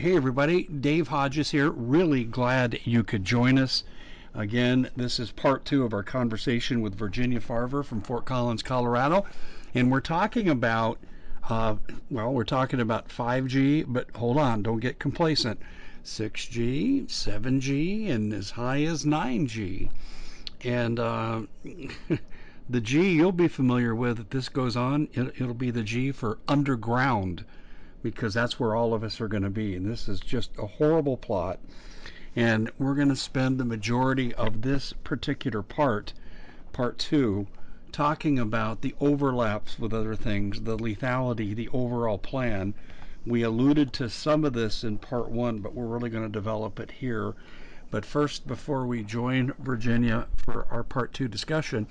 Hey, everybody, Dave Hodges here. Really glad you could join us. Again, this is part two of our conversation with Virginia Farver from Fort Collins, Colorado. And we're talking about, uh, well, we're talking about 5G, but hold on, don't get complacent. 6G, 7G, and as high as 9G. And uh, the G you'll be familiar with if this goes on, it, it'll be the G for underground because that's where all of us are going to be. And this is just a horrible plot. And we're going to spend the majority of this particular part, part two, talking about the overlaps with other things, the lethality, the overall plan. We alluded to some of this in part one, but we're really going to develop it here. But first, before we join Virginia for our part two discussion,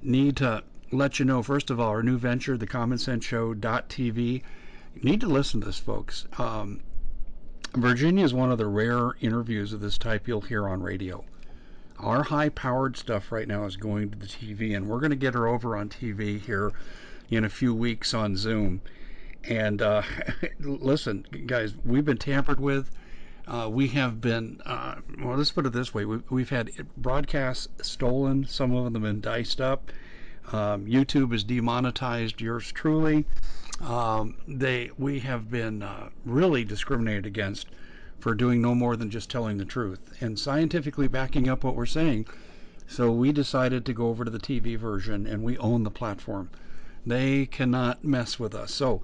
need to let you know, first of all, our new venture, the Common Sense Show.tv you need to listen to this, folks. Um, Virginia is one of the rare interviews of this type you'll hear on radio. Our high powered stuff right now is going to the TV, and we're going to get her over on TV here in a few weeks on Zoom. And uh, listen, guys, we've been tampered with. Uh, we have been, uh, well, let's put it this way we've, we've had broadcasts stolen, some of them been diced up. Um, YouTube has demonetized yours truly um, they we have been uh, really discriminated against for doing no more than just telling the truth and scientifically backing up what we're saying. So we decided to go over to the TV version, and we own the platform. They cannot mess with us. So,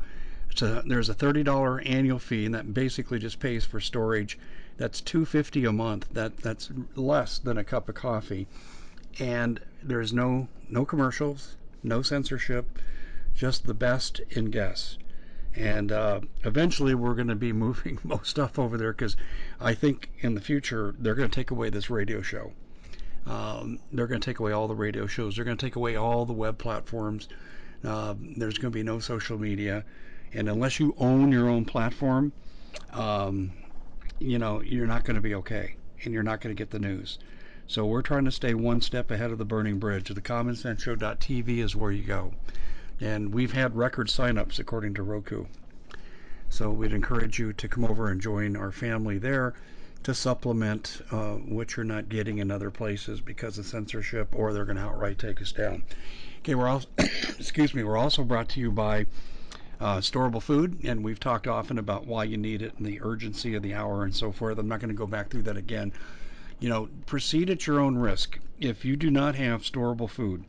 so there's a $30 annual fee, and that basically just pays for storage. That's 250 a month. That that's less than a cup of coffee, and there's no no commercials, no censorship just the best in guests. And uh, eventually, we're going to be moving most stuff over there because I think in the future they're going to take away this radio show. Um, they're going to take away all the radio shows. They're going to take away all the web platforms. Uh, there's going to be no social media, and unless you own your own platform, um, you know you're not going to be okay, and you're not going to get the news. So we're trying to stay one step ahead of the burning bridge. The commonsenseshow.tv is where you go and we've had record signups according to Roku. So we'd encourage you to come over and join our family there to supplement uh, what you're not getting in other places because of censorship, or they're going to outright take us down. Okay, we're also excuse me. We're also brought to you by uh, storable food, and we've talked often about why you need it and the urgency of the hour and so forth. I'm not going to go back through that again. You know, proceed at your own risk. If you do not have storable food,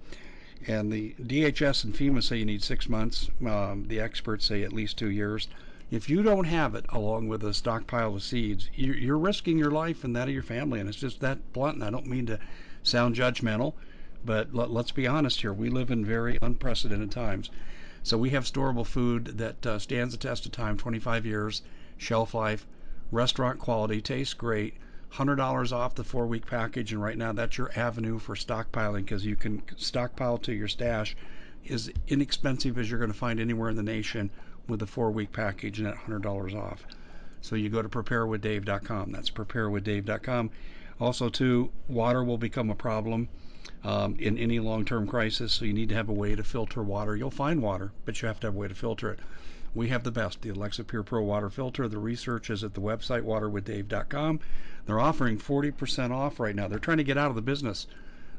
and the DHS and FEMA say you need six months. Um, the experts say at least two years. If you don't have it, along with a stockpile of seeds, you're, you're risking your life and that of your family. And it's just that blunt. And I don't mean to sound judgmental, but let, us be honest here. We live in very unprecedented times. So we have storable food that uh, stands the test of time 25 years, shelf life, restaurant quality, tastes great $100 off the four week package, and right now that's your avenue for stockpiling because you can stockpile to your stash as inexpensive as you're going to find anywhere in the nation with a four week package and at $100 off. So you go to preparewithdave.com. That's preparewithdave.com. Also, too, water will become a problem um, in any long term crisis, so you need to have a way to filter water. You'll find water, but you have to have a way to filter it. We have the best, the Alexapure Pro water filter. The research is at the website waterwithdave.com. They're offering 40% off right now. They're trying to get out of the business.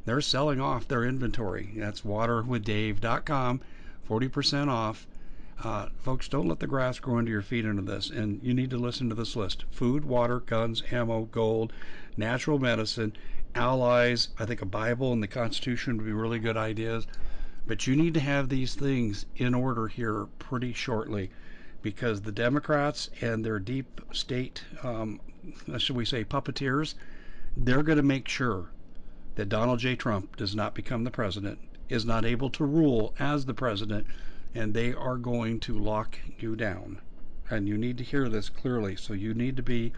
They're selling off their inventory. That's waterwithdave.com, 40% off. Uh, folks, don't let the grass grow under your feet into this. And you need to listen to this list food, water, guns, ammo, gold, natural medicine, allies. I think a Bible and the Constitution would be really good ideas. But you need to have these things in order here pretty shortly because the Democrats and their deep state um, should we say, puppeteers, they're going to make sure that Donald J. Trump does not become the president, is not able to rule as the president, and they are going to lock you down. and you need to hear this clearly. So you need to be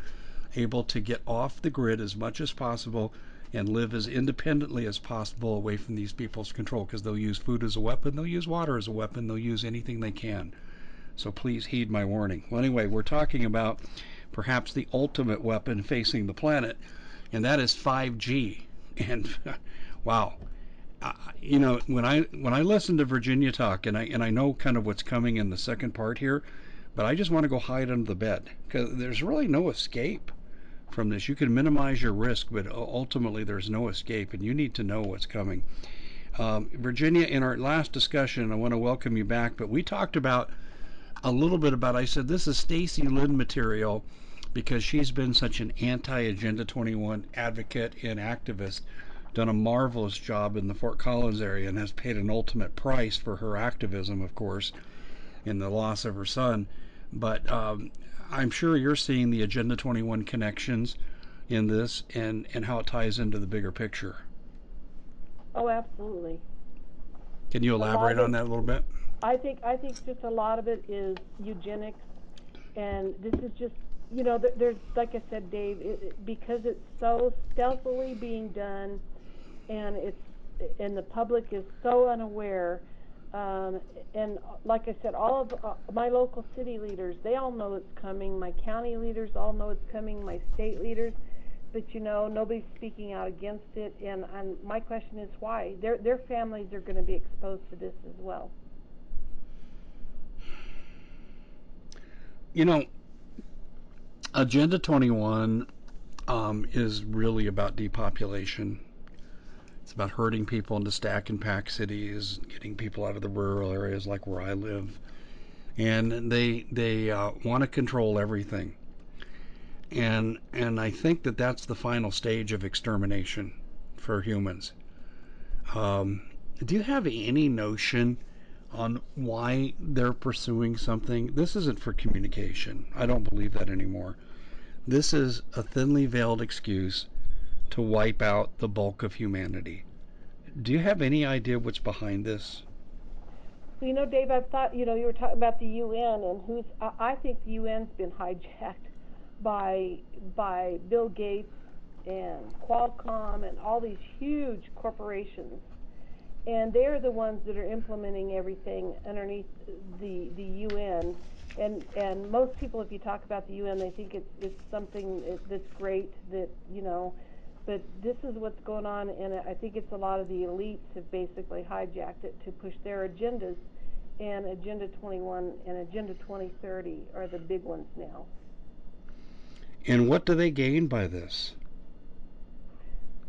able to get off the grid as much as possible and live as independently as possible away from these people's control because they'll use food as a weapon, they'll use water as a weapon, they'll use anything they can. So please heed my warning. Well, anyway, we're talking about perhaps the ultimate weapon facing the planet, and that is 5G. And wow, uh, you know when I when I listen to Virginia talk, and I and I know kind of what's coming in the second part here, but I just want to go hide under the bed because there's really no escape from this. You can minimize your risk, but ultimately there's no escape, and you need to know what's coming. Um, Virginia, in our last discussion, I want to welcome you back, but we talked about a little bit about. I said this is Stacy Lynne material because she's been such an anti-Agenda 21 advocate and activist, done a marvelous job in the Fort Collins area, and has paid an ultimate price for her activism, of course, in the loss of her son. But um, I'm sure you're seeing the Agenda 21 connections in this and, and how it ties into the bigger picture. Oh, absolutely. Can you elaborate on that a little bit? I think I think just a lot of it is eugenics, and this is just you know there's like I said, Dave, it, it, because it's so stealthily being done, and it's and the public is so unaware. Um, and like I said, all of uh, my local city leaders, they all know it's coming. My county leaders all know it's coming. My state leaders, but you know nobody's speaking out against it. And, and my question is why? Their their families are going to be exposed to this as well. You know, Agenda 21 um, is really about depopulation. It's about herding people into stack and pack cities, getting people out of the rural areas like where I live, and they they uh, want to control everything. And and I think that that's the final stage of extermination for humans. Um, do you have any notion? on why they're pursuing something. This isn't for communication. I don't believe that anymore. This is a thinly veiled excuse to wipe out the bulk of humanity. Do you have any idea what's behind this? Well, you know, Dave, I've thought, you know, you were talking about the UN and who's, I think the UN's been hijacked by, by Bill Gates and Qualcomm and all these huge corporations and they're the ones that are implementing everything underneath the the UN. And and most people, if you talk about the UN, they think it's it's something that's great that you know, but this is what's going on, and I think it's a lot of the elites have basically hijacked it to push their agendas. And Agenda 21 and Agenda 2030 are the big ones now. And what do they gain by this?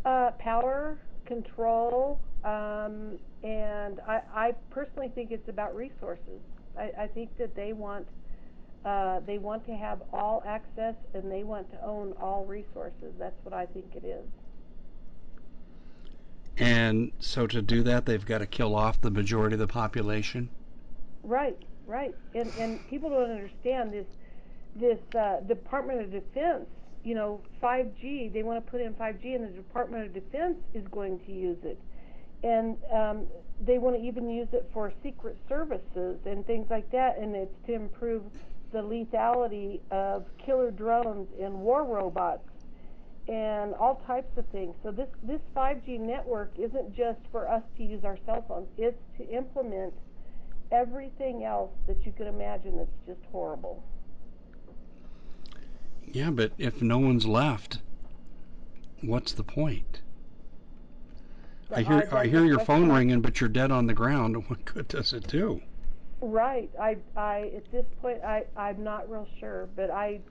Uh, power, control, um, and I, I personally think it's about resources. I, I think that they want uh, they want to have all access and they want to own all resources. That's what I think it is. And so to do that, they've got to kill off the majority of the population. Right, right. And and people don't understand this. This uh, Department of Defense, you know, 5G. They want to put in 5G, and the Department of Defense is going to use it and um, they want to even use it for secret services and things like that, and it's to improve the lethality of killer drones and war robots and all types of things. So this this 5G network isn't just for us to use our cell phones; it's to implement everything else that you could imagine that's just horrible. Yeah, but if no one's left, what's the point? I hear I hear your phone ringing, but you're dead on the ground. What good does it do? Right. I I at this point I I'm not real sure, but I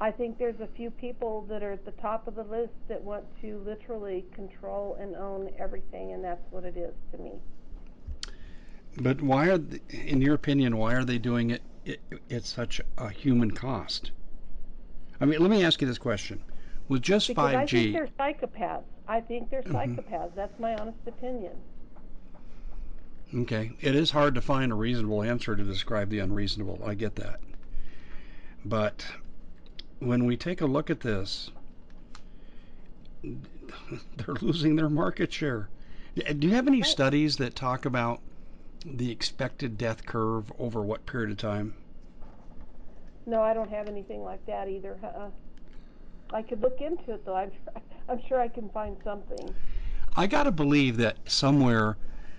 I think there's a few people that are at the top of the list that want to literally control and own everything, and that's what it is to me. But why are, they, in your opinion, why are they doing it at such a human cost? I mean, let me ask you this question: With just 5G, I think they're psychopaths. I think they're mm-hmm. psychopaths. That's my honest opinion. Okay. It is hard to find a reasonable answer to describe the unreasonable. I get that. But when we take a look at this, they're losing their market share. Do you have any studies that talk about the expected death curve over what period of time? No, I don't have anything like that either. Uh-uh. I could look into it though. I'm I'm sure I can find something. I got to believe that somewhere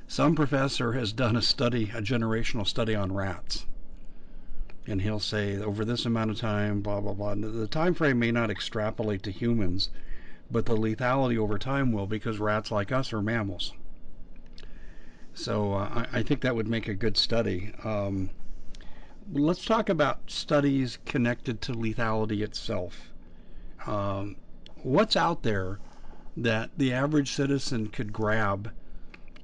some professor has done a study, a generational study on rats. And he'll say over this amount of time, blah blah blah. The time frame may not extrapolate to humans, but the lethality over time will because rats like us are mammals. So uh, I, I, think that would make a good study. Um, let's talk about studies connected to lethality itself. Um, what's out there that the average citizen could grab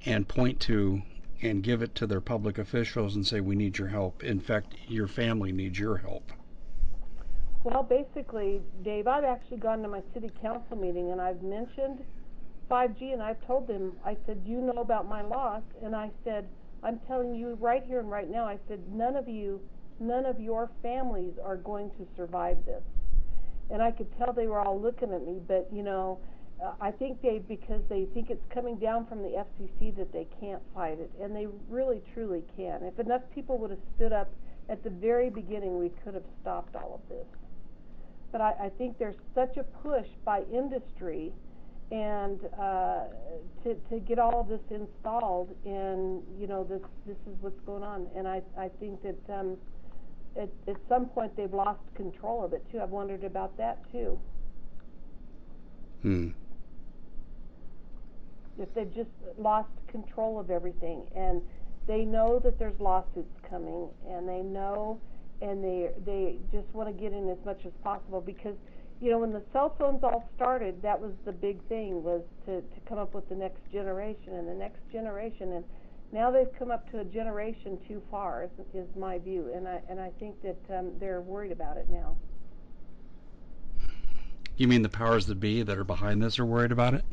and point to and give it to their public officials and say, we need your help. In fact, your family needs your help. Well, basically, Dave, I've actually gone to my city council meeting and I've mentioned 5G and I've told them, I said, you know about my loss. And I said, I'm telling you right here and right now, I said, none of you, none of your families are going to survive this. And I could tell they were all looking at me, but you know, I think they because they think it's coming down from the FCC that they can't fight it, and they really truly can. If enough people would have stood up at the very beginning, we could have stopped all of this. But I, I think there's such a push by industry and uh, to to get all of this installed, and you know this this is what's going on, and I I think that. Um, at, at some point they've lost control of it too. I've wondered about that too. Hmm if they've just lost control of everything and they know that there's lawsuits coming and they know and they they just want to get in as much as possible because you know when the cell phones all started that was the big thing was to to come up with the next generation and the next generation and now they've come up to a generation too far is, is my view and I and I think that um, they're worried about it now. You mean the powers that be that are behind this are worried about it?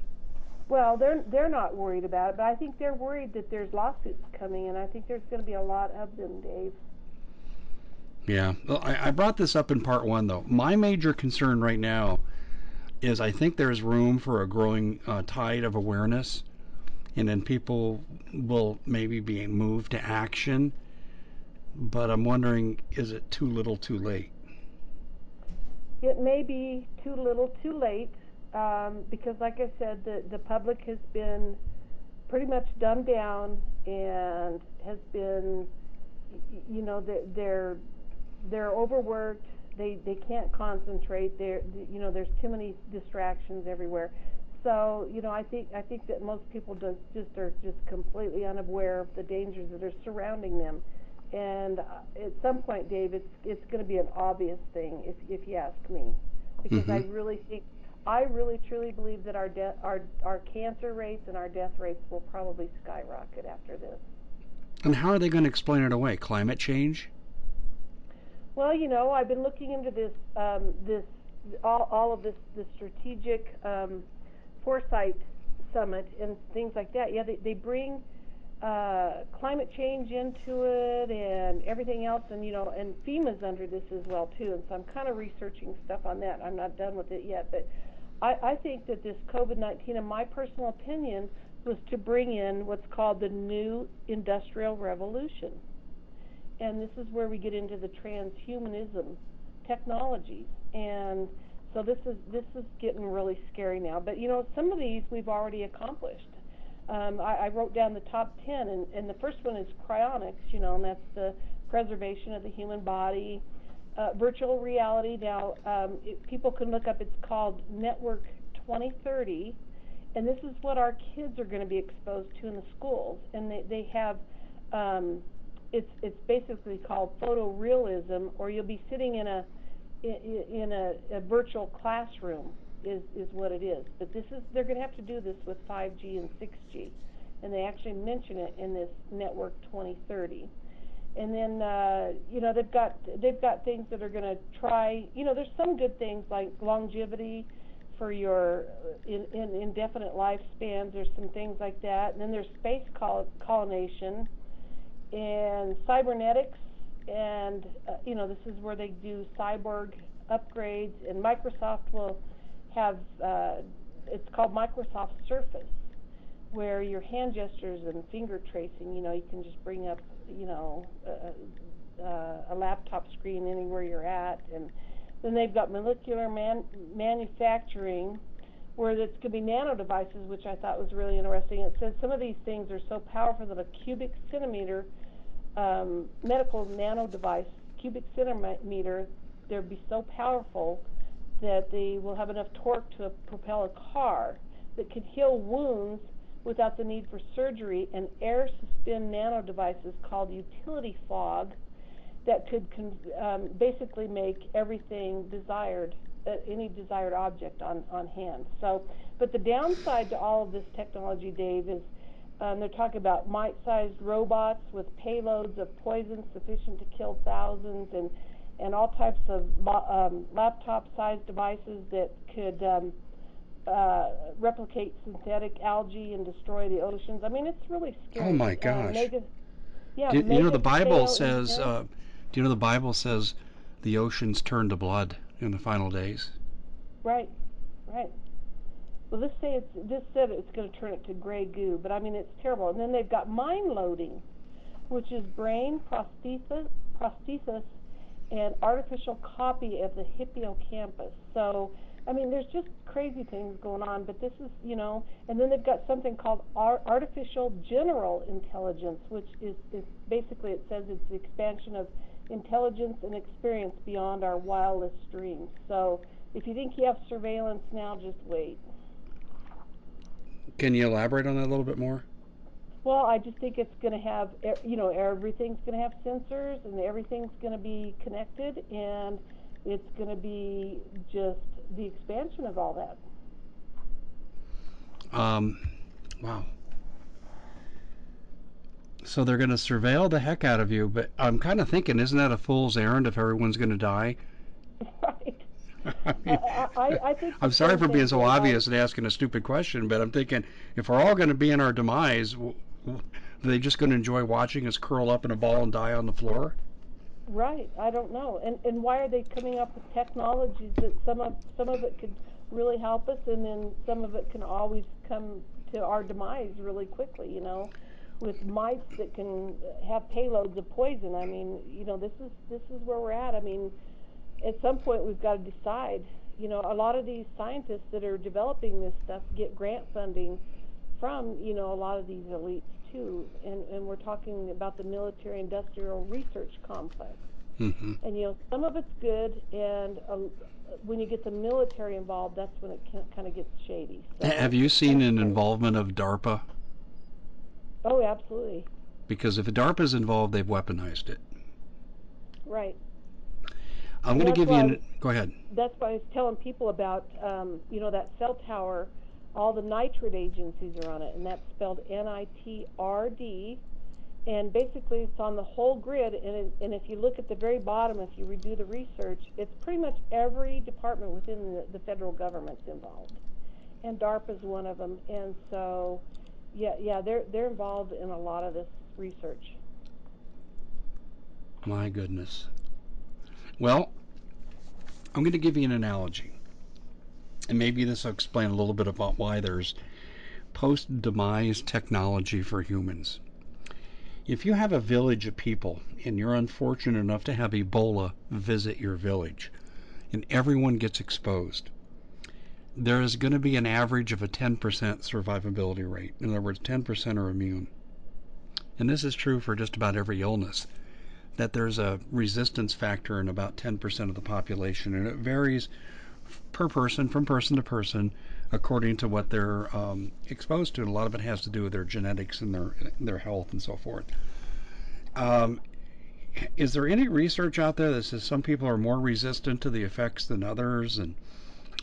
Well, they're they're not worried about it, but I think they're worried that there's lawsuits coming, and I think there's going to be a lot of them, Dave. Yeah, well, I, I brought this up in part one, though. My major concern right now is I think there's room for a growing uh, tide of awareness, and then people will maybe be moved to action. But I'm wondering, is it too little, too late? It may be too little, too late um, because, like I said, the the public has been pretty much dumbed down and has been, you know, they're they're overworked. They they can't concentrate. They're you know, there's too many distractions everywhere. So you know, I think I think that most people just just are just completely unaware of the dangers that are surrounding them. And uh, at some point, Dave, it's it's going to be an obvious thing if if you ask me, because mm-hmm. I really think I really truly believe that our death, our our cancer rates and our death rates will probably skyrocket after this. And how are they going to explain it away? Climate change? Well, you know, I've been looking into this um, this all, all of this the strategic um, foresight summit and things like that. Yeah, they, they bring uh, climate change into it and everything else, and you know, and FEMA's under this as well too. And so I'm kind of researching stuff on that. I'm not done with it yet, but I, I think that this COVID 19, in my personal opinion, was to bring in what's called the new industrial revolution. And this is where we get into the transhumanism technologies. And so this is this is getting really scary now. But you know, some of these we've already accomplished. Um, I, I wrote down the top ten, and, and the first one is cryonics. You know, and that's the preservation of the human body virtual reality. Now, um, people can look up. It's called Network 2030, and this is what our kids are going to be exposed to in the schools. And they they have. Um, it's it's basically called photorealism, or you'll be sitting in a in, in a virtual classroom is is what it is. But this is they're going to have to do this with 5G and 6G, and they actually mention it in this Network 2030 and then uh, you know they've got they've got things that are going to try. You know, there's some good things like longevity for your uh, in, in indefinite lifespans. There's some things like that, and then there's space col- colonization and cybernetics, and uh, you know this is where they do cyborg upgrades, and Microsoft will have uh, it's called Microsoft Surface, where your hand gestures and finger tracing, you know, you can just bring up you know, a, a laptop screen anywhere you're at, and then they've got molecular man- manufacturing, where it's going to be nano devices, which I thought was really interesting. It says some of these things are so powerful that a cubic centimeter um, medical nano device, cubic centimeter, they'll be so powerful that they will have enough torque to propel a car that can heal wounds without the need for surgery and air suspend nano devices called utility fog that could um, basically make everything desired, uh, any desired object on, on hand. So, but the downside to all of this technology, Dave, is um, they're talking about mite-sized robots with payloads of poison sufficient to kill thousands, and and all types of um, laptop-sized devices that could um, uh, replicate synthetic algae and destroy the oceans. I mean, it's really scary. Oh my Uh, gosh! mega, yeah, Do, you know the Bible says? Uh, do you know the Bible says the oceans turn to blood in the final days? Right, right. Well, this say it's this said it's going to turn it to gray goo, but I mean it's terrible. And then they've got mind loading, which is brain prosthesis, prosthesis, and artificial copy of the hippocampus. So, I mean, there's just crazy things going on. But this is, you know, and then they've got something called ar- artificial general intelligence, which is, is basically it says it's the expansion of intelligence and experience beyond our wildest dreams. So if you think you have surveillance now, just wait. Can you elaborate on that a little bit more? Well, I just think it's going to have, you know, everything's going to have sensors and everything's going to be connected and it's going to be just the expansion of all that. Um, wow. So they're going to surveil the heck out of you, but I'm kind of thinking, isn't that a fool's errand if everyone's going to die? right. I mean, I, I think I'm sorry for being so obvious and asking a stupid question, but I'm thinking if we're all going to be in our demise, are they just going to enjoy watching us curl up in a ball and die on the floor? Right. I don't know. And and why are they coming up with technologies that some of some of it could really help us, and then some of it can always come to our demise really quickly. You know, with mites that can have payloads of poison. I mean, you know, this is this is where we're at. I mean, at some point we've got to decide. You know, a lot of these scientists that are developing this stuff get grant funding from you know a lot of these elites too, and and we're talking about the military industrial research complex. hmm And you know, some of it's good, and uh, when you get the military involved, that's when it kind of gets shady. So, Have you seen an involvement of DARPA? Oh, absolutely, Because if DARPA is involved, they've weaponized it. right. I'm going to give you an. Go ahead. That's why I was telling people about, um, you know, that cell tower. All the NITRD agencies are on it, and that's spelled N-I-T-R-D. And basically, it's on the whole grid. And, it, and if you look at the very bottom, if you redo the research, it's pretty much every department within the, the federal government's involved, and DARPA is one of them. And so, yeah, yeah, they're they're involved in a lot of this research. My goodness. Well, I'm going to give you an analogy. And maybe this will explain a little bit about why there's post demise technology for humans. If you have a village of people and you're unfortunate enough to have Ebola visit your village and everyone gets exposed, there is going to be an average of a 10% survivability rate. In other words, 10% are immune. And this is true for just about every illness that there's a resistance factor in about 10% of the population, and it varies per person, from person to person, according to what they're um, exposed to. And a lot of it has to do with their genetics and their their health and so forth. Um, is there any research out there that says some people are more resistant to the effects than others? And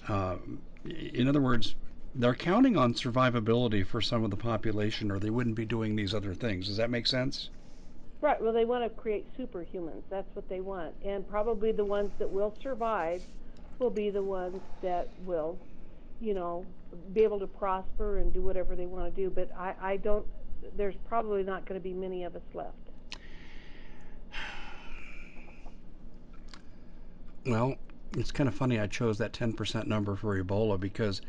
uh, in other words, they're counting on survivability for some of the population, or they wouldn't be doing these other things. Does that make sense? Right. Well, they want to create superhumans. That's what they want, and probably the ones that will survive will be the ones that will, you know, be able to prosper and do whatever they want to do. But I, I don't. There's probably not going to be many of us left. Well, it's kind of funny I chose that 10% number for Ebola because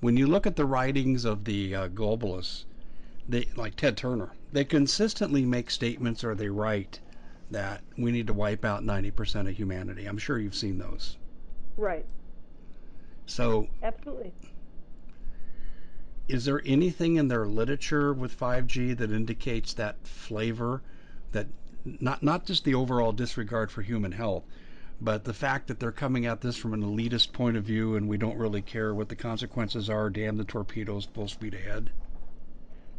when you look at the writings of the uh, globalists, they like Ted Turner, they consistently make statements or they write that we need to wipe out 90% of humanity. I'm sure you've seen those. Right. So, Absolutely. is there anything in their literature with 5G that indicates that flavor that not not just the overall disregard for human health, but the fact that they're coming at this from an elitist point of view and we don't really care what the consequences are, damn the torpedoes, full speed ahead?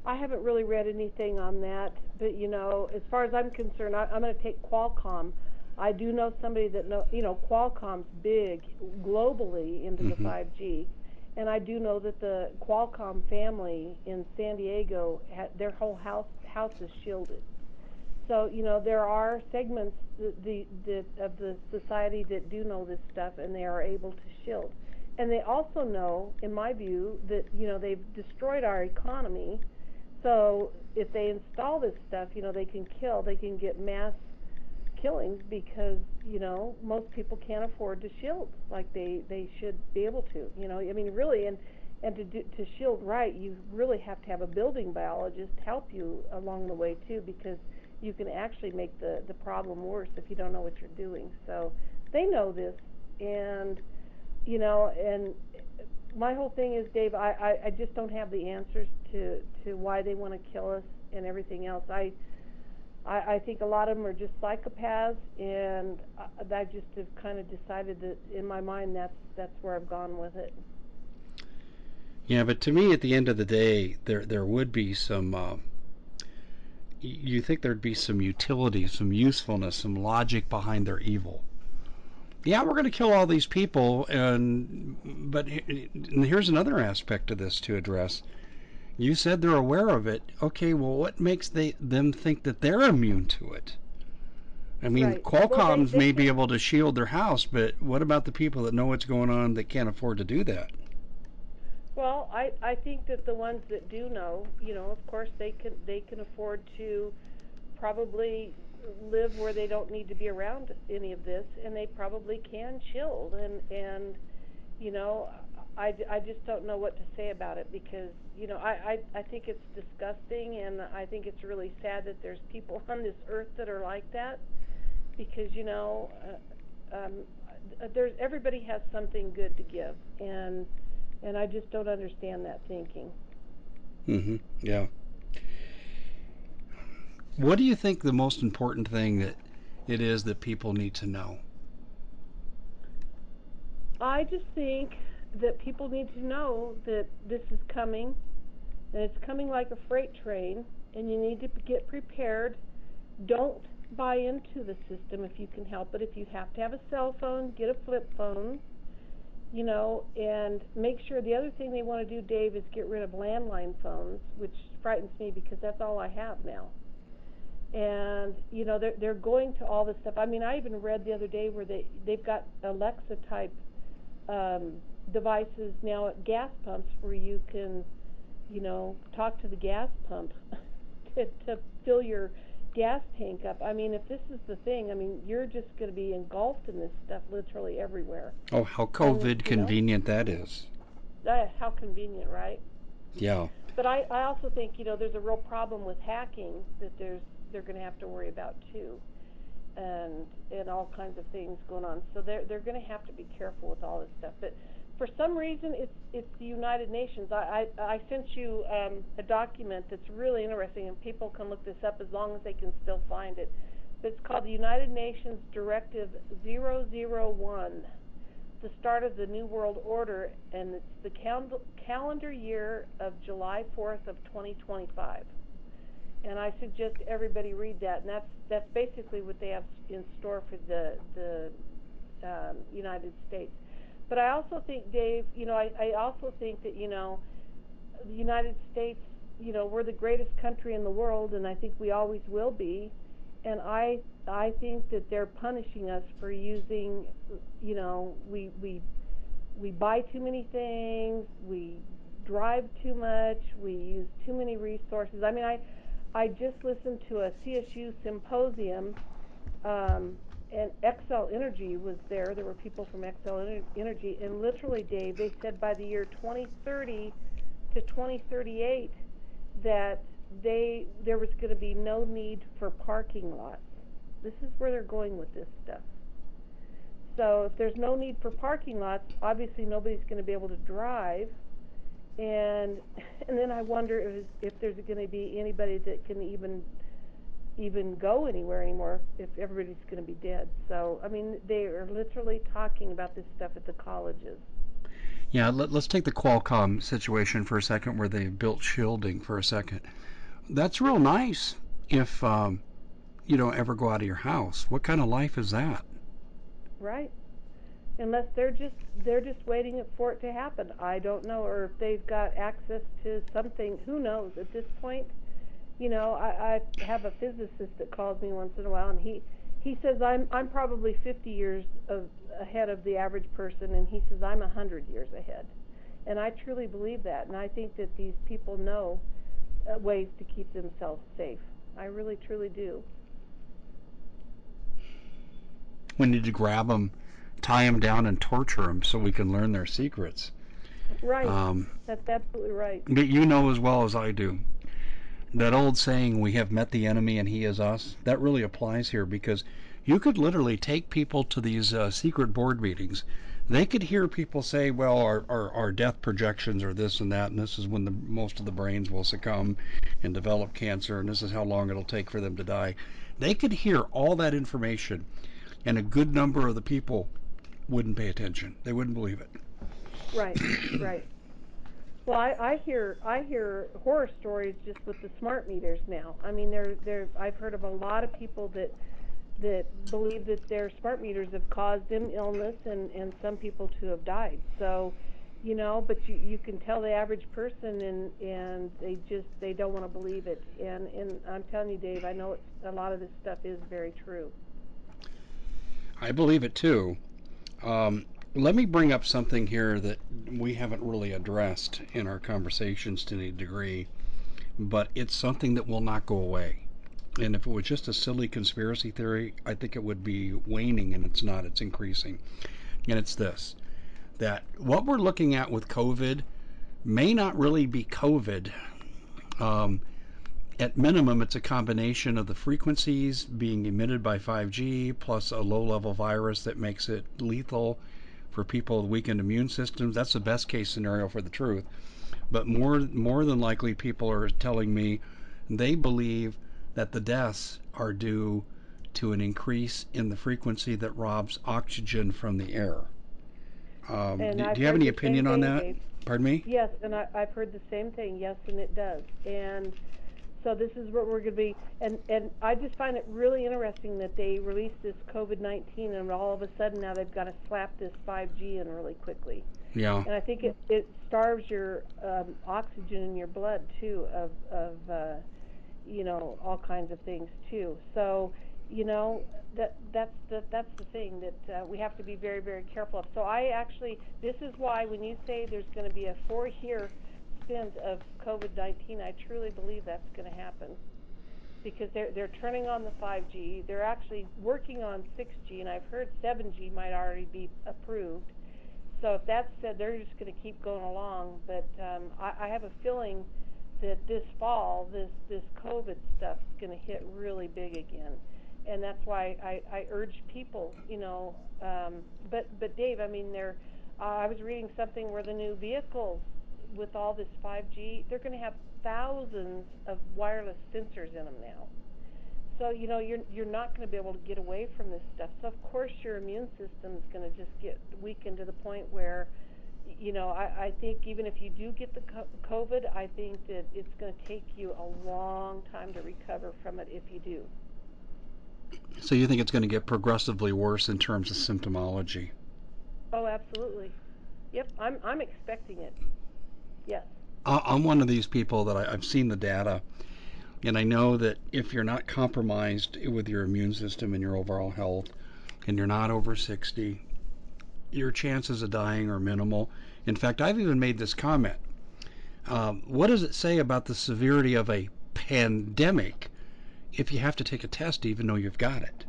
I haven't really read anything on that, but you know, as far as I'm concerned, I, I'm going to take Qualcomm. I do know somebody that know, you know, Qualcomm's big globally into Mhm. the 5G, and I do know that the Qualcomm family in San Diego, ha- their whole house house is shielded. So you know, there are segments the, the, the of the society that do know this stuff, and they are able to shield. And they also know, in my view, that you know they've destroyed our economy. So if they install this stuff, you know, they can kill, they can get mass killings because you know most people can't afford to shield like they they should be able to. You know, I mean, really, and and to do, to shield right, you really have to have a building biologist help you along the way too, because you can actually make the the problem worse if you don't know what you're doing. So they know this, and you know, and my whole thing is, Dave, I, I, I just don't have the answers to, to why they want to kill us and everything else. I, I, think a lot of them are just psychopaths, and I, I just have kind of decided that in my mind that's that's where I've gone with it. Yeah, but to me, at the end of the day, there there would be some. Uh, you think there'd be some utility, some usefulness, some logic behind their evil. Yeah, we're going to kill all these people, and but and here's another aspect of this to address. You said they're aware of it. Okay, well, what makes they them think that they're immune to it? I mean, Right. Well, Qualcomm's they may be able to shield their house, but what about the people that know what's going on that can't afford to do that? Well, I, I think that the ones that do know, you know, of course they can they can afford to probably live where they don't need to be around any of this, and they probably can shield and and you know, I, I just don't know what to say about it because you know I, I I think it's disgusting and I think it's really sad that there's people on this earth that are like that because you know uh, um, there's everybody has something good to give and and I just don't understand that thinking. Mm-hmm. Yeah. What do you think the most important thing that it is that people need to know? I just think that people need to know that this is coming, and it's coming like a freight train, and you need to get prepared. Don't buy into the system if you can help it. If you have to have a cell phone, get a flip phone, you know, and make sure. The other thing they want to do, Dave, is get rid of landline phones, which frightens me because that's all I have now. And you know they're they're going to all this stuff. I mean, I even read the other day where they they've got Alexa type um, devices now at gas pumps where you can, you know, talk to the gas pump to, to fill your gas tank up. I mean, if this is the thing, I mean, you're just going to be engulfed in this stuff literally everywhere. Oh, how COVID know- convenient that is. Uh, how convenient, right? Yeah. But I, I also think, you know, there's a real problem with hacking that there's they're going to have to worry about too, and and all kinds of things going on. So they're they're going to have to be careful with all this stuff. But for some reason, it's it's the United Nations. I I, I sent you um, a document that's really interesting, and people can look this up as long as they can still find it. But it's called the United Nations Directive 001 the start of the New World Order, and it's the cal- calendar year of July 4th of 2025. And I suggest everybody read that, and that's that's basically what they have in store for the the um, United States. But I also think, Dave, you know, I, I also think that you know, the United States, you know, we're the greatest country in the world, and I think we always will be. And I I think that they're punishing us for using, you know, we we we buy too many things, we drive too much, we use too many resources. I mean, I I just listened to a CSU symposium, um, and Xcel Energy was there. There were people from Xcel Energy, and literally, Dave, they said by the year 2030 to 2038 that they there was going to be no need for parking lots. This is where they're going with this stuff. So if there's no need for parking lots, obviously nobody's going to be able to drive. And and then I wonder if if there's going to be anybody that can even even go anywhere anymore if everybody's going to be dead. So I mean, they are literally talking about this stuff at the colleges. Yeah, let, us take the Qualcomm situation for a second, where they've built shielding for a second. That's real nice if um, you don't ever go out of your house. What kind of life is that? Right. Unless they're just they're just waiting for it to happen. I don't know, or if they've got access to something. Who knows? At this point, you know, I, I have a physicist that calls me once in a while, and he he says I'm I'm probably 50 years of, ahead of the average person, and he says I'm 100 years ahead, and I truly believe that, and I think that these people know uh, ways to keep themselves safe. I really truly do. We need to grab them, tie them down, and torture them so we can learn their secrets. Right. Um, That's absolutely right. But you know as well as I do that old saying, we have met the enemy and he is us, that really applies here because you could literally take people to these uh, secret board meetings. They could hear people say, well, our, our, our death projections are this and that, and this is when the, most of the brains will succumb and develop cancer, and this is how long it'll take for them to die. They could hear all that information, and a good number of the people wouldn't pay attention. They wouldn't believe it. Right, right. Well, I, I hear I hear horror stories just with the smart meters now. I mean, there there I've heard of a lot of people that that believe that their smart meters have caused them illness and and some people to have died. So, you know, but you you can tell the average person and and they just they don't want to believe it. And and I'm telling you, Dave, I know it's a lot of this stuff is very true. I believe it too. Um, let me bring up something here that we haven't really addressed in our conversations to any degree, but it's something that will not go away. And if it was just a silly conspiracy theory, I think it would be waning, and it's not, it's increasing. And it's this that what we're looking at with COVID may not really be COVID. Um, at minimum, it's a combination of the frequencies being emitted by 5G plus a low level virus that makes it lethal for people with weakened immune systems. That's the best case scenario for the truth. But more more than likely, people are telling me they believe that the deaths are due to an increase in the frequency that robs oxygen from the air. Um, do, do, you have any opinion on that? Pardon me? Yes, and I, I've heard the same thing. Yes, and it does. And so this is what we're going to be, and and I just find it really interesting that they released this COVID-19, and all of a sudden now they've got to slap this 5G in really quickly. Yeah. And I think it it starves your um, oxygen in your blood too of of uh, you know all kinds of things too. So you know that that's the that's the thing that uh, we have to be very very careful of. So I actually this is why when you say there's going to be a four year of COVID-19, I truly believe that's going to happen because they're they're turning on the 5G. They're actually working on 6G, and I've heard 7G might already be approved. So if that's said, they're just going to keep going along. But um, I, I have a feeling that this fall, this this COVID stuff is going to hit really big again, and that's why I, I urge people, you know. Um, but but Dave, I mean, they're. Uh, I was reading something where the new vehicles with all this 5G, they're going to have thousands of wireless sensors in them now. So you know you're you're not going to be able to get away from this stuff. So of course your immune system is going to just get weakened to the point where, you know, I, I think even if you do get the COVID, I think that it's going to take you a long time to recover from it if you do. So you think it's going to get progressively worse in terms of symptomology? Oh, absolutely. Yep, I'm I'm expecting it. Yes. I'm one of these people that I, I've seen the data, and I know that if you're not compromised with your immune system and your overall health, and you're not over 60, your chances of dying are minimal. In fact, I've even made this comment. Um, what does it say about the severity of a pandemic if you have to take a test even though you've got it?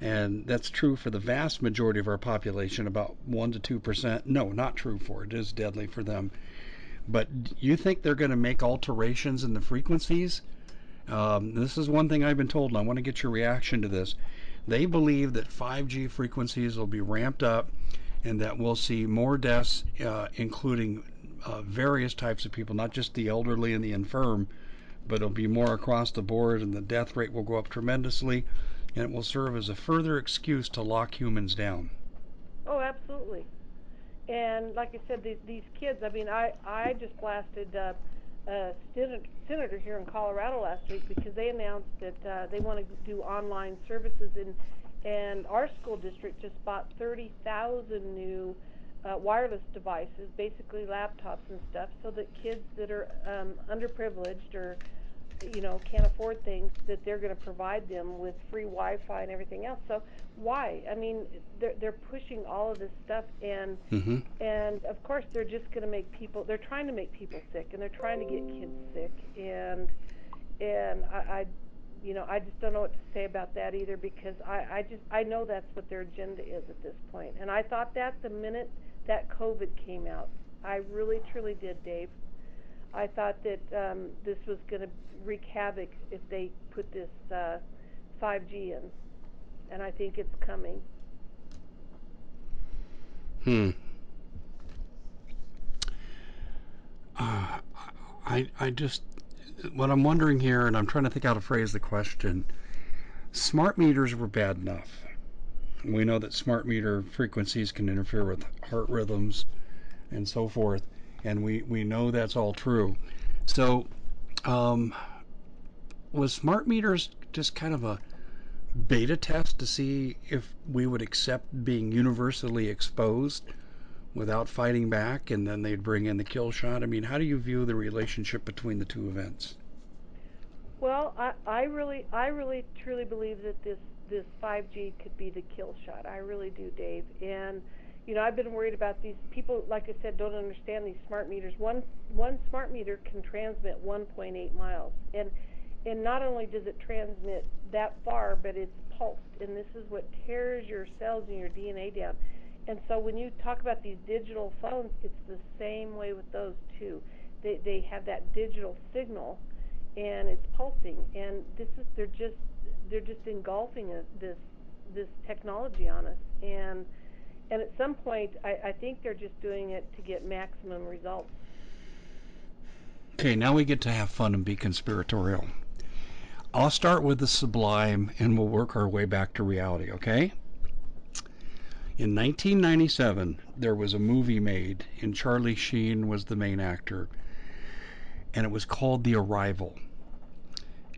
And that's true for the vast majority of our population, about 1 to 2%. No, not true for it. It is deadly for them. But you think they're going to make alterations in the frequencies Um, this is one thing I've been told, and I want to get your reaction to this. They believe that 5G frequencies will be ramped up and that we'll see more deaths, uh, including uh, various types of people, not just the elderly and the infirm, but it'll be more across the board, and the death rate will go up tremendously, and it will serve as a further excuse to lock humans down. Oh, absolutely. And like I said, these, these kids. I mean, I I just blasted uh, a senator here in Colorado last week because they announced that uh, they want to do online services and and our school district just bought 30,000 new uh, wireless devices, basically laptops and stuff, so that kids that are um, underprivileged or you know can't afford things that they're going to provide them with free Wi-Fi and everything else. So why? I mean, they're they're pushing all of this stuff, and mm-hmm. and of course they're just going to make people. They're trying to make people sick, and they're trying to get kids sick, and and I, I you know I just don't know what to say about that either because I I just I know that's what their agenda is at this point, and I thought that the minute that COVID came out, I really truly did, Dave. I thought that um, this was going to wreak havoc if they put this uh, 5G in, and I think it's coming. Hmm. Uh, I I just what I'm wondering here, and I'm trying to think how to phrase the question. Smart meters were bad enough. We know that smart meter frequencies can interfere with heart rhythms and so forth, and we we know that's all true. So, um, was smart meters just kind of a beta test to see if we would accept being universally exposed without fighting back, and then they'd bring in the kill shot? I mean, how do you view the relationship between the two events? Well, I, I really, I really, truly believe that this this 5G could be the kill shot. I really do, Dave. And you know, I've been worried about these people. Like I said, don't understand these smart meters. One one smart meter can transmit 1.8 miles, and and not only does it transmit that far, but it's pulsed, and this is what tears your cells and your DNA down. And so when you talk about these digital phones, it's the same way with those too. They they have that digital signal, and it's pulsing. And this is they're just they're just engulfing a, this this technology on us. And and at some point, I, I think they're just doing it to get maximum results. Okay, now we get to have fun and be conspiratorial. I'll start with the sublime and we'll work our way back to reality, okay? In 1997, there was a movie made, and Charlie Sheen was the main actor, and it was called The Arrival.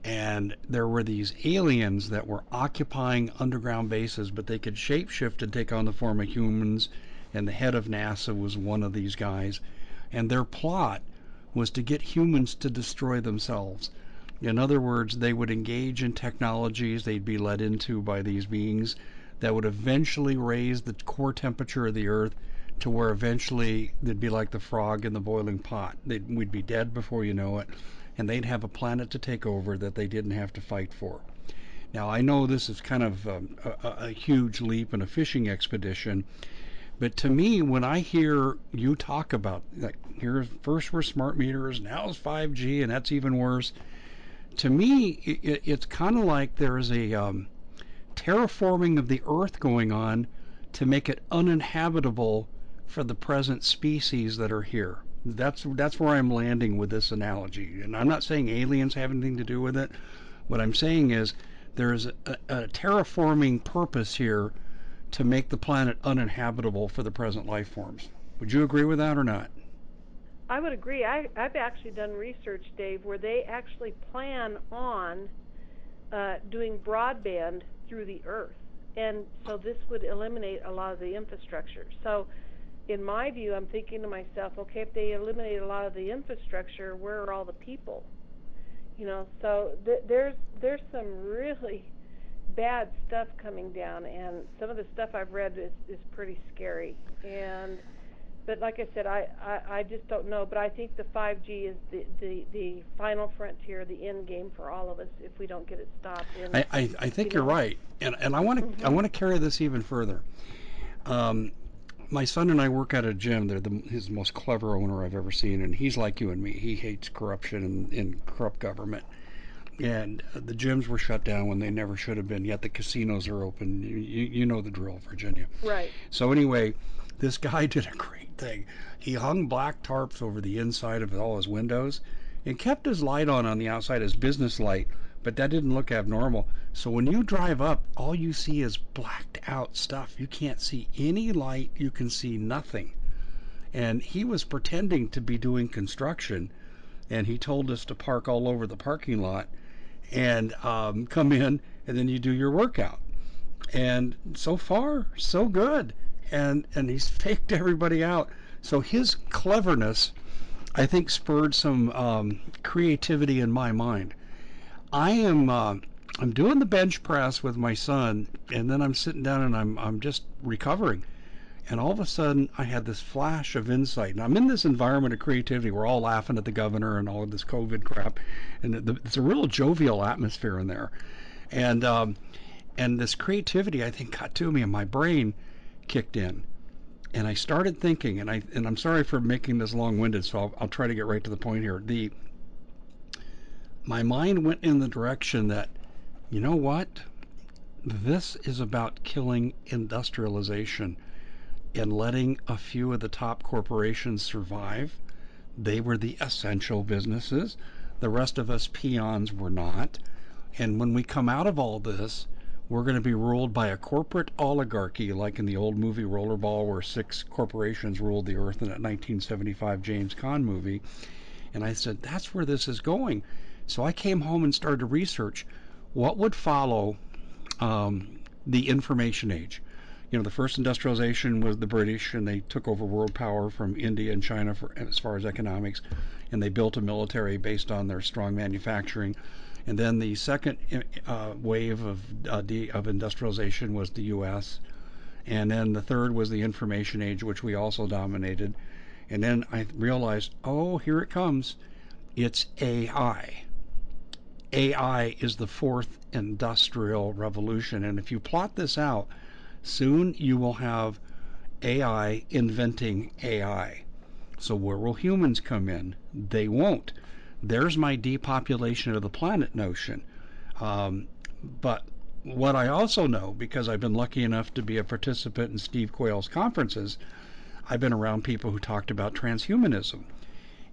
And there were these aliens that were occupying underground bases, but they could shapeshift and take on the form of humans, and the head of NASA was one of these guys. And their plot was to get humans to destroy themselves in other words, they would engage in technologies they'd be led into by these beings that would eventually raise the core temperature of the earth to where eventually they'd be like the frog in the boiling pot. They'd, we'd be dead before you know it, and they'd have a planet to take over that they didn't have to fight for. Now, I know this is kind of um, a, a huge leap in a fishing expedition, but to me, when I hear you talk about, like, here first were smart meters, now it's 5G, and that's even worse to me, it, it's kind of like there's a um, terraforming of the Earth going on to make it uninhabitable for the present species that are here. That's that's where I'm landing with this analogy, and I'm not saying aliens have anything to do with it. What I'm saying is there's a, a terraforming purpose here to make the planet uninhabitable for the present life forms. Would you agree with that or not? I would agree. I, I've actually done research, Dave, where they actually plan on uh, doing broadband through the earth. And so this would eliminate a lot of the infrastructure. So, in my view, I'm thinking to myself, okay, if they eliminate a lot of the infrastructure, where are all the people? You know, so th- there's there's some really bad stuff coming down, and some of the stuff I've read is is pretty scary. And but like I said, I, I, I just don't know. But I think the 5G is the, the, the final frontier, the end game for all of us if we don't get it stopped. And, I, I, I think you are right, and and I want to mm-hmm. I want to carry this even further. Um, my son and I work at a gym. They're the, his most clever owner I've ever seen, and he's like you and me. He hates corruption and, and corrupt government. and uh, the gyms were shut down when they never should have been. Yet the casinos are open. You, you know the drill, Virginia. Right. So anyway, this guy did a great thing. He hung black tarps over the inside of all his windows and kept his light on on the outside, his business light, but that didn't look abnormal. So when you drive up, all you see is blacked out stuff. You can't see any light. You can see nothing. And he was pretending to be doing construction, and he told us to park all over the parking lot and um, come in, and then you do your workout. And so far, so good. And and he's faked everybody out. So his cleverness, I think, spurred some um, creativity in my mind. I am uh, I'm doing the bench press with my son, and then I'm sitting down and I'm I'm just recovering. And all of a sudden, I had this flash of insight. And I'm in this environment of creativity. We're all laughing at the governor and all of this COVID crap, and the, it's a real jovial atmosphere in there. And um, and this creativity, I think, got to me, and my brain kicked in. And I started thinking, and I and I'm sorry for making this long-winded, so I'll, I'll try to get right to the point here. The my mind went in the direction that, you know what? This is about killing industrialization and letting a few of the top corporations survive. They were the essential businesses. The rest of us peons were not. And when we come out of all this, we're going to be ruled by a corporate oligarchy, like in the old movie Rollerball, where six corporations ruled the earth in that 1975 James Caan movie. And I said, that's where this is going. So I came home and started to research what would follow um, the information age you know, the first industrialization was the British, and they took over world power from India and China for as far as economics, and they built a military based on their strong manufacturing. And then the second uh, wave of uh, de- of industrialization was the U.S. And then the third was the information age, which we also dominated. And then I realized, oh, here it comes. It's AI. AI is the fourth industrial revolution. And if you plot this out, Soon you will have AI inventing AI. So where will humans come in? They won't. There's my depopulation of the planet notion. Um, but what I also know, because I've been lucky enough to be a participant in Steve Quayle's conferences, I've been around people who talked about transhumanism.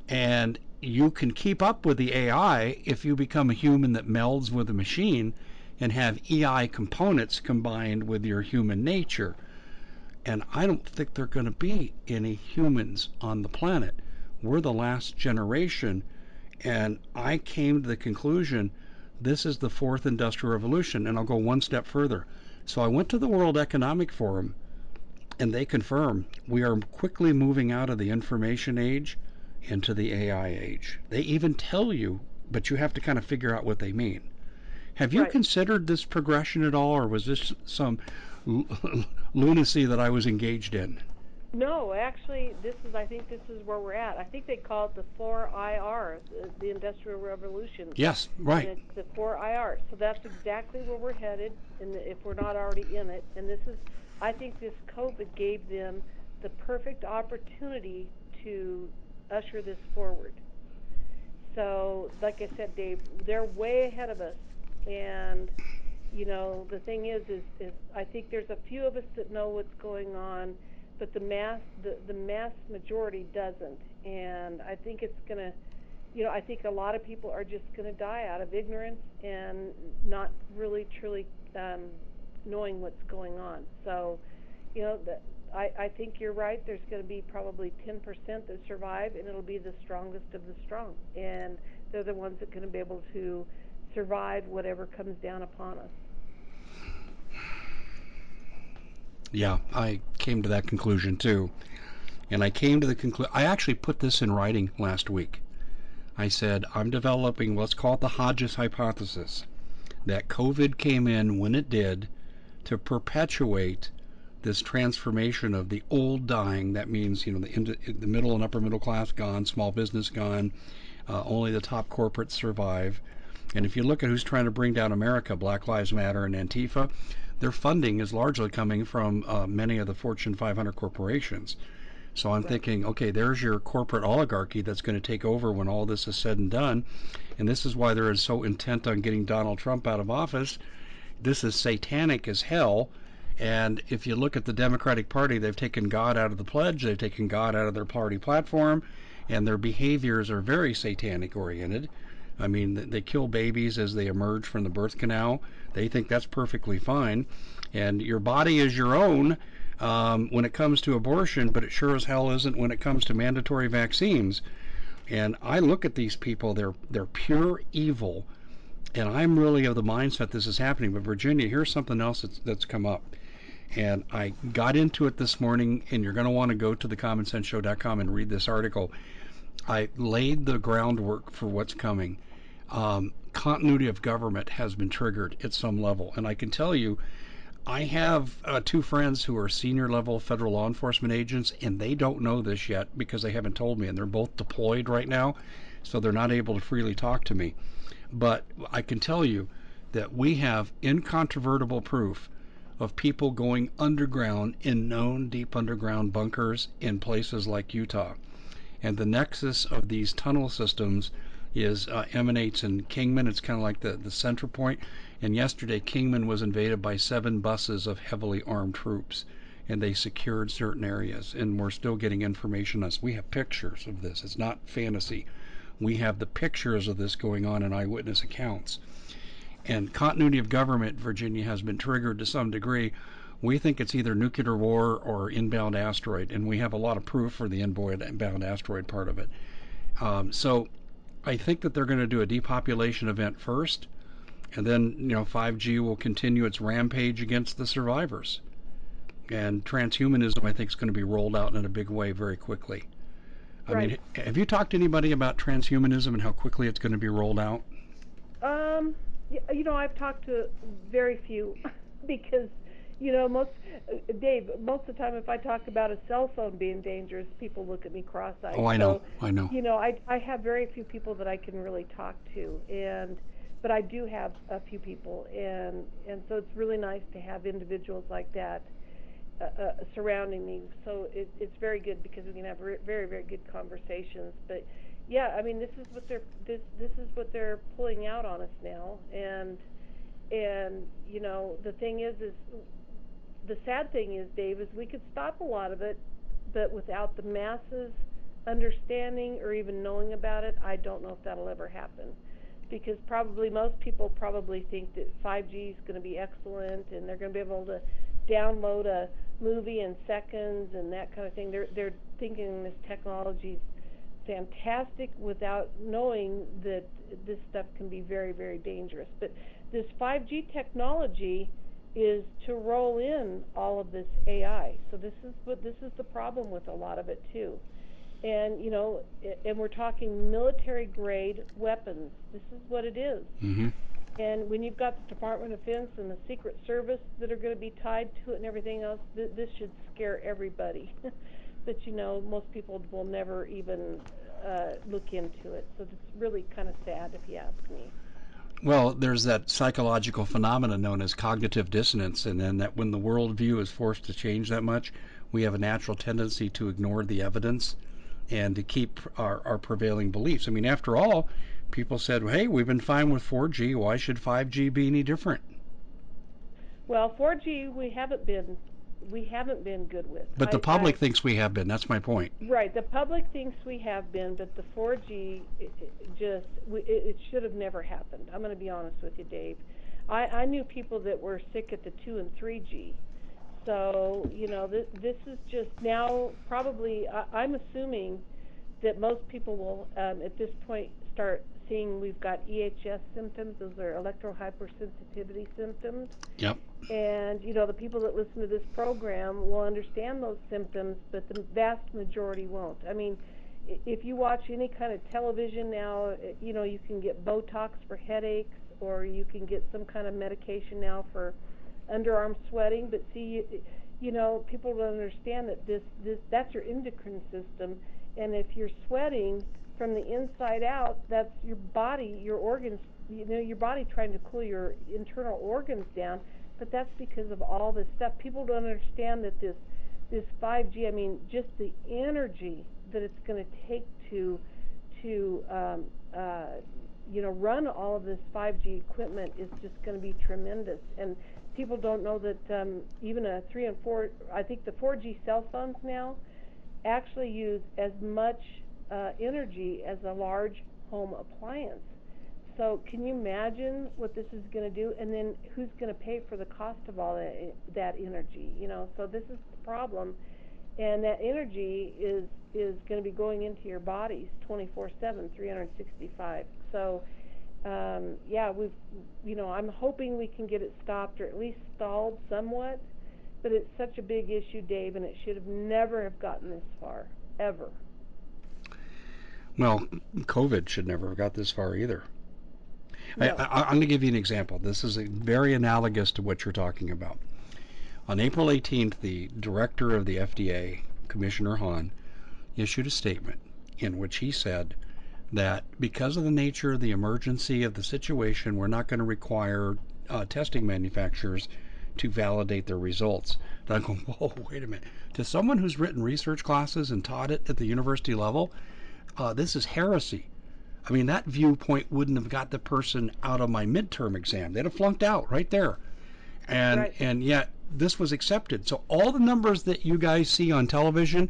And you can keep up with the AI if you become a human that melds with a machine and have EI components combined with your human nature. And I don't think there are going to be any humans on the planet. We're the last generation. And I came to the conclusion this is the fourth industrial revolution. And I'll go one step further. So I went to the World Economic Forum and they confirm we are quickly moving out of the information age into the AI age. They even tell you, but you have to kind of figure out what they mean. Have you Right. considered this progression at all, or was this some l- lunacy that I was engaged in? No, actually, this is. I think this is where we're at. I think they call it the four IR, the, the Industrial Revolution. Yes, right. it's the four IR. So that's exactly where we're headed, and if we're not already in it. And this is, I think, this COVID gave them the perfect opportunity to usher this forward. So, like I said, Dave, they're way ahead of us, and you know the thing is, is, is I think there's a few of us that know what's going on, but the mass, the the mass majority doesn't, and I think it's gonna you know, I think a lot of people are just to die out of ignorance and not really truly um, knowing what's going on. So, you know, the, I, think you're right. There's going to be probably 10% that survive, and it'll be the strongest of the strong. And they're the ones that are going to be able to survive whatever comes down upon us. Yeah, I came to that conclusion too. And I came to the conclusion, I actually put this in writing last week. I said, I'm developing what's called the Hodges hypothesis that COVID came in when it did to perpetuate this transformation of the old dying. That means, you know, the, the middle and upper middle class gone, small business gone, uh, only the top corporates survive. And if you look at who's trying to bring down America, Black Lives Matter and Antifa, their funding is largely coming from uh, many of the Fortune 500 corporations. So I'm thinking, okay, there's your corporate oligarchy that's going to take over when all this is said and done. And this is why they're so intent on getting Donald Trump out of office. This is satanic as hell. And if you look at the Democratic Party, they've taken God out of the pledge, they've taken God out of their party platform, and their behaviors are very satanic oriented. I mean, they kill babies as they emerge from the birth canal. They think that's perfectly fine. And your body is your own um, when it comes to abortion, but it sure as hell isn't when it comes to mandatory vaccines. And I look at these people; they're they're pure evil. And I'm really of the mindset this is happening. But Virginia, here's something else that's, that's come up. And I got into it this morning, and you're going to want to go to thecommonsenseshow.com and read this article. I laid the groundwork for what's coming. Um, continuity of government has been triggered at some level. And I can tell you, I have uh, two friends who are senior level federal law enforcement agents, and they don't know this yet because they haven't told me, and they're both deployed right now, so they're not able to freely talk to me. But I can tell you that we have incontrovertible proof of people going underground in known deep underground bunkers in places like Utah. And the nexus of these tunnel systems is uh, emanates in Kingman. It's kind of like the, the center point. And yesterday, Kingman was invaded by seven buses of heavily armed troops, and they secured certain areas. And we're still getting information on. We have pictures of this. It's not fantasy. We have the pictures of this going on in eyewitness accounts. And continuity of government, Virginia, has been triggered to some degree. We think it's either nuclear war or inbound asteroid, and we have a lot of proof for the inbound asteroid part of it. Um, so I think that they're going to do a depopulation event first, and then you know 5G will continue its rampage against the survivors. And transhumanism, I think, is going to be rolled out in a big way very quickly. I right. mean, have you talked to anybody about transhumanism and how quickly it's going to be rolled out? Um, you know, I've talked to very few because you know, most Dave, most of the time, if I talk about a cell phone being dangerous, people look at me cross-eyed. Oh, I know, so, I know. You know, I I have very few people that I can really talk to, and but I do have a few people, and and so it's really nice to have individuals like that uh, uh, surrounding me. So it, it's very good because we can have re- very very good conversations. But yeah, I mean, this is what they're this this is what they're pulling out on us now, and and you know the thing is is the sad thing is, Dave, is we could stop a lot of it, but without the masses understanding or even knowing about it, I don't know if that'll ever happen. Because probably most people probably think that 5G is going to be excellent and they're going to be able to download a movie in seconds and that kind of thing. They're they're thinking this technology is fantastic without knowing that this stuff can be very very dangerous. But this 5G technology is to roll in all of this AI. So this is what this is the problem with a lot of it too. And you know, and we're talking military grade weapons. This is what it is. Mm-hmm. And when you've got the Department of Defense and the Secret Service that are going to be tied to it and everything else, th- this should scare everybody. but you know, most people will never even uh, look into it. So it's really kind of sad, if you ask me. Well, there's that psychological phenomenon known as cognitive dissonance, and then that when the worldview is forced to change that much, we have a natural tendency to ignore the evidence and to keep our, our prevailing beliefs. I mean, after all, people said, hey, we've been fine with 4G. Why should 5G be any different? Well, 4G, we haven't been we haven't been good with. But the public I, thinks we have been. That's my point. Right. The public thinks we have been, but the 4G it, it just we, it, it should have never happened. I'm going to be honest with you, Dave. I, I knew people that were sick at the 2 and 3G. So you know this this is just now probably I, I'm assuming that most people will um, at this point start seeing we've got EHS symptoms. Those are electrohypersensitivity symptoms. Yep. And you know the people that listen to this program will understand those symptoms, but the vast majority won't. I mean, if you watch any kind of television now, you know you can get Botox for headaches, or you can get some kind of medication now for underarm sweating. But see, you, you know people don't understand that this this that's your endocrine system, and if you're sweating from the inside out, that's your body, your organs, you know, your body trying to cool your internal organs down. But that's because of all this stuff. People don't understand that this this 5G, I mean, just the energy that it's going to take to to um, uh, you know run all of this 5G equipment is just going to be tremendous. And people don't know that um, even a three and four, I think the 4G cell phones now actually use as much uh, energy as a large home appliance. So can you imagine what this is going to do? And then who's going to pay for the cost of all that, that energy? You know, so this is the problem, and that energy is is going to be going into your bodies 24/7, 365. So um, yeah, we've you know I'm hoping we can get it stopped or at least stalled somewhat. But it's such a big issue, Dave, and it should have never have gotten this far ever. Well, COVID should never have got this far either. No. I, am going to give you an example. This is very analogous to what you're talking about. On April 18th, the director of the FDA, Commissioner Hahn, issued a statement in which he said that because of the nature of the emergency of the situation, we're not going to require uh, testing manufacturers to validate their results. And I'm going, whoa, wait a minute. To someone who's written research classes and taught it at the university level, uh, this is heresy. I mean, that viewpoint wouldn't have got the person out of my midterm exam. They'd have flunked out right there. And Right. and yet this was accepted. So all the numbers that you guys see on television,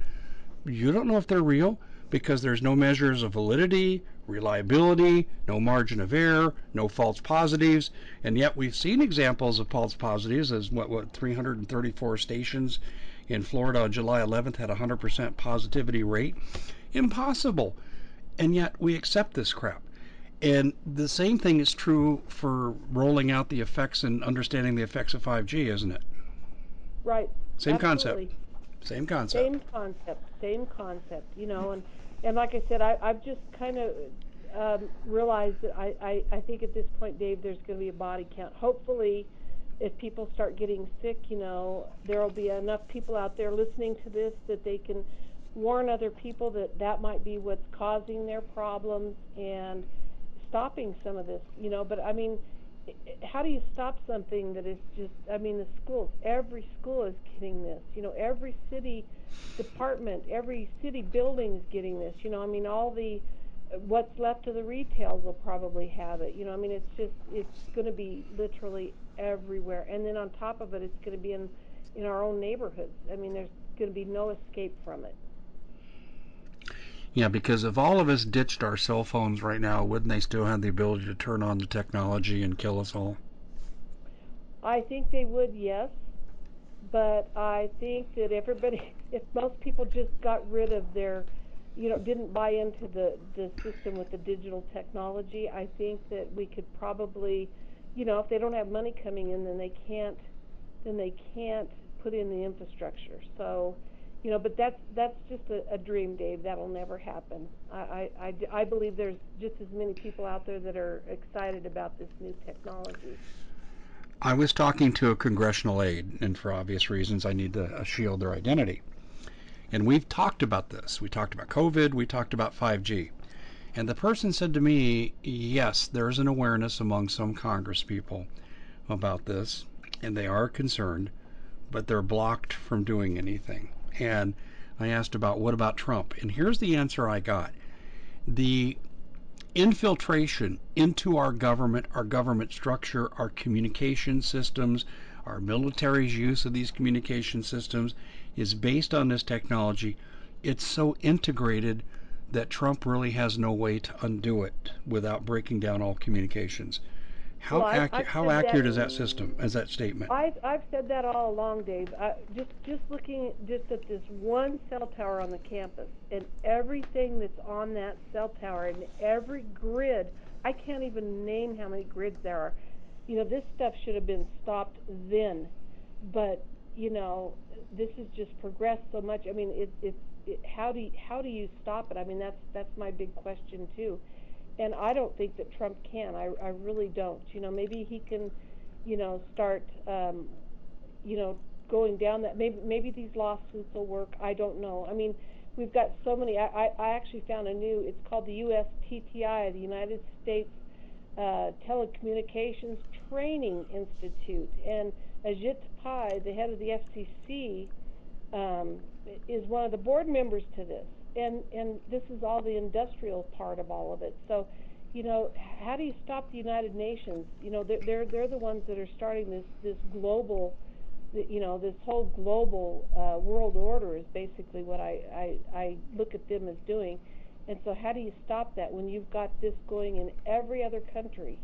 you don't know if they're real because there's no measures of validity, reliability, no margin of error, no false positives, and yet we've seen examples of false positives as what what 334 stations in Florida on July 11th had a 100% positivity rate. Impossible and yet we accept this crap. And the same thing is true for rolling out the effects and understanding the effects of 5G, isn't it? Right. Same concept. Same concept. Same concept, same concept, you know, and and like I said, I I've just kind of um, realized that I, I I think at this point, Dave, there's going to be a body count. Hopefully, if people start getting sick, you know, there will be enough people out there listening to this that they can warn other people that that might be what's causing their problems and stopping some of this, you know. But I mean, how do you stop something that is just? I mean, the schools, every school is getting this. You know, every city department, every city building is getting this. You know, I mean, all the what's left of the retails will probably have it. You know, I mean, it's just it's going to be literally everywhere. And then on top of it, it's going to be in in our own neighborhoods. I mean, there's going to be no escape from it. Yeah, because if all of us ditched our cell phones right now, wouldn't they still have the ability to turn on the technology and kill us all? I think they would, yes. But I think that everybody, if most people just got rid of their, you know, didn't buy into the, the system with the digital technology, I think that we could probably, you know, if they don't have money coming in, then they can't, then they can't put in the infrastructure. So, you know, but that's that's just a, a dream, Dave. That'll never happen. I I believe there's just as many people out there that are excited about this new technology. I was talking to a congressional aide, and for obvious reasons, I need to uh, shield their identity. And we've talked about this. We talked about COVID, we talked about 5G. And the person said to me, yes, there's an awareness among some Congress people about this, and they are concerned, but they're blocked from doing anything. And I asked about what about Trump? And here's the answer I got the infiltration into our government, our government structure, our communication systems, our military's use of these communication systems is based on this technology. It's so integrated that Trump really has no way to undo it without breaking down all communications. How, Well, I- accu- I've how accurate is that system, is that statement? I've I've said that all along, Dave. I, just just looking just at this one cell tower on the campus and everything that's on that cell tower and every grid. I can't even name how many grids there are. You know, this stuff should have been stopped then, but you know, this has just progressed so much. I mean, it, it, it how do you, how do you stop it? I mean, that's that's my big question too. And I don't think that Trump can. I I really don't. You know, maybe he can you know, start, um, you know, going down that. Maybe maybe these lawsuits will work. I don't know. I mean, we've got so many. I, I, I actually found a new. It's called the USTTI, the United States uh, Telecommunications Training Institute, and Ajit Pai, the head of the FCC, um, is one of the board members to this, and and this is all the industrial part of all of it. So, you know, how do you stop the United Nations? You know, they're they're, they're the ones that are starting this this global, you know, this whole global uh, world order is basically what I, I I look at them as doing. And so, how do you stop that when you've got this going in every other country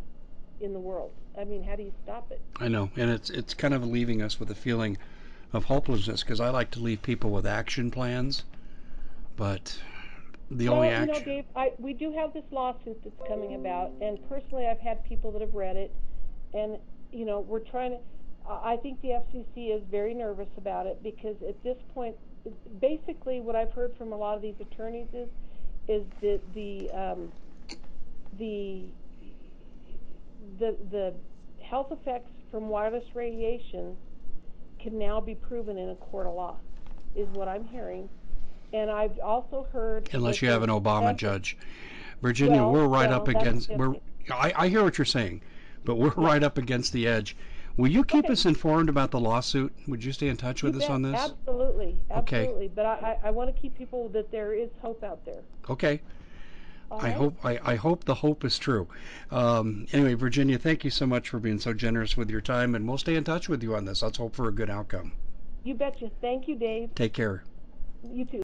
in the world? I mean, how do you stop it? I know, and it's it's kind of leaving us with a feeling of hopelessness because I like to leave people with action plans, but the well, only you know, action. Dave, I, we do have this lawsuit that's coming about, and personally, I've had people that have read it, and you know, we're trying to. I I think the FCC is very nervous about it because at this point, basically, what I've heard from a lot of these attorneys is, is that the um, the the the health effects from wireless radiation can now be proven in a court of law, is what I'm hearing. And I've also heard Unless you have an Obama judge, Virginia, Well, we're right well, up against. We're. I, I hear what you're saying, but we're right up against the edge. Will you keep Okay. us informed about the lawsuit? Would you stay in touch with You us bet. on this? Absolutely, absolutely. Okay. But I, I, I want to keep people that there is hope out there. Okay. All I right? hope I, I hope the hope is true. Um, anyway, Virginia, thank you so much for being so generous with your time, and we'll stay in touch with you on this. Let's hope for a good outcome. You betcha. Thank you, Dave. Take care. You too.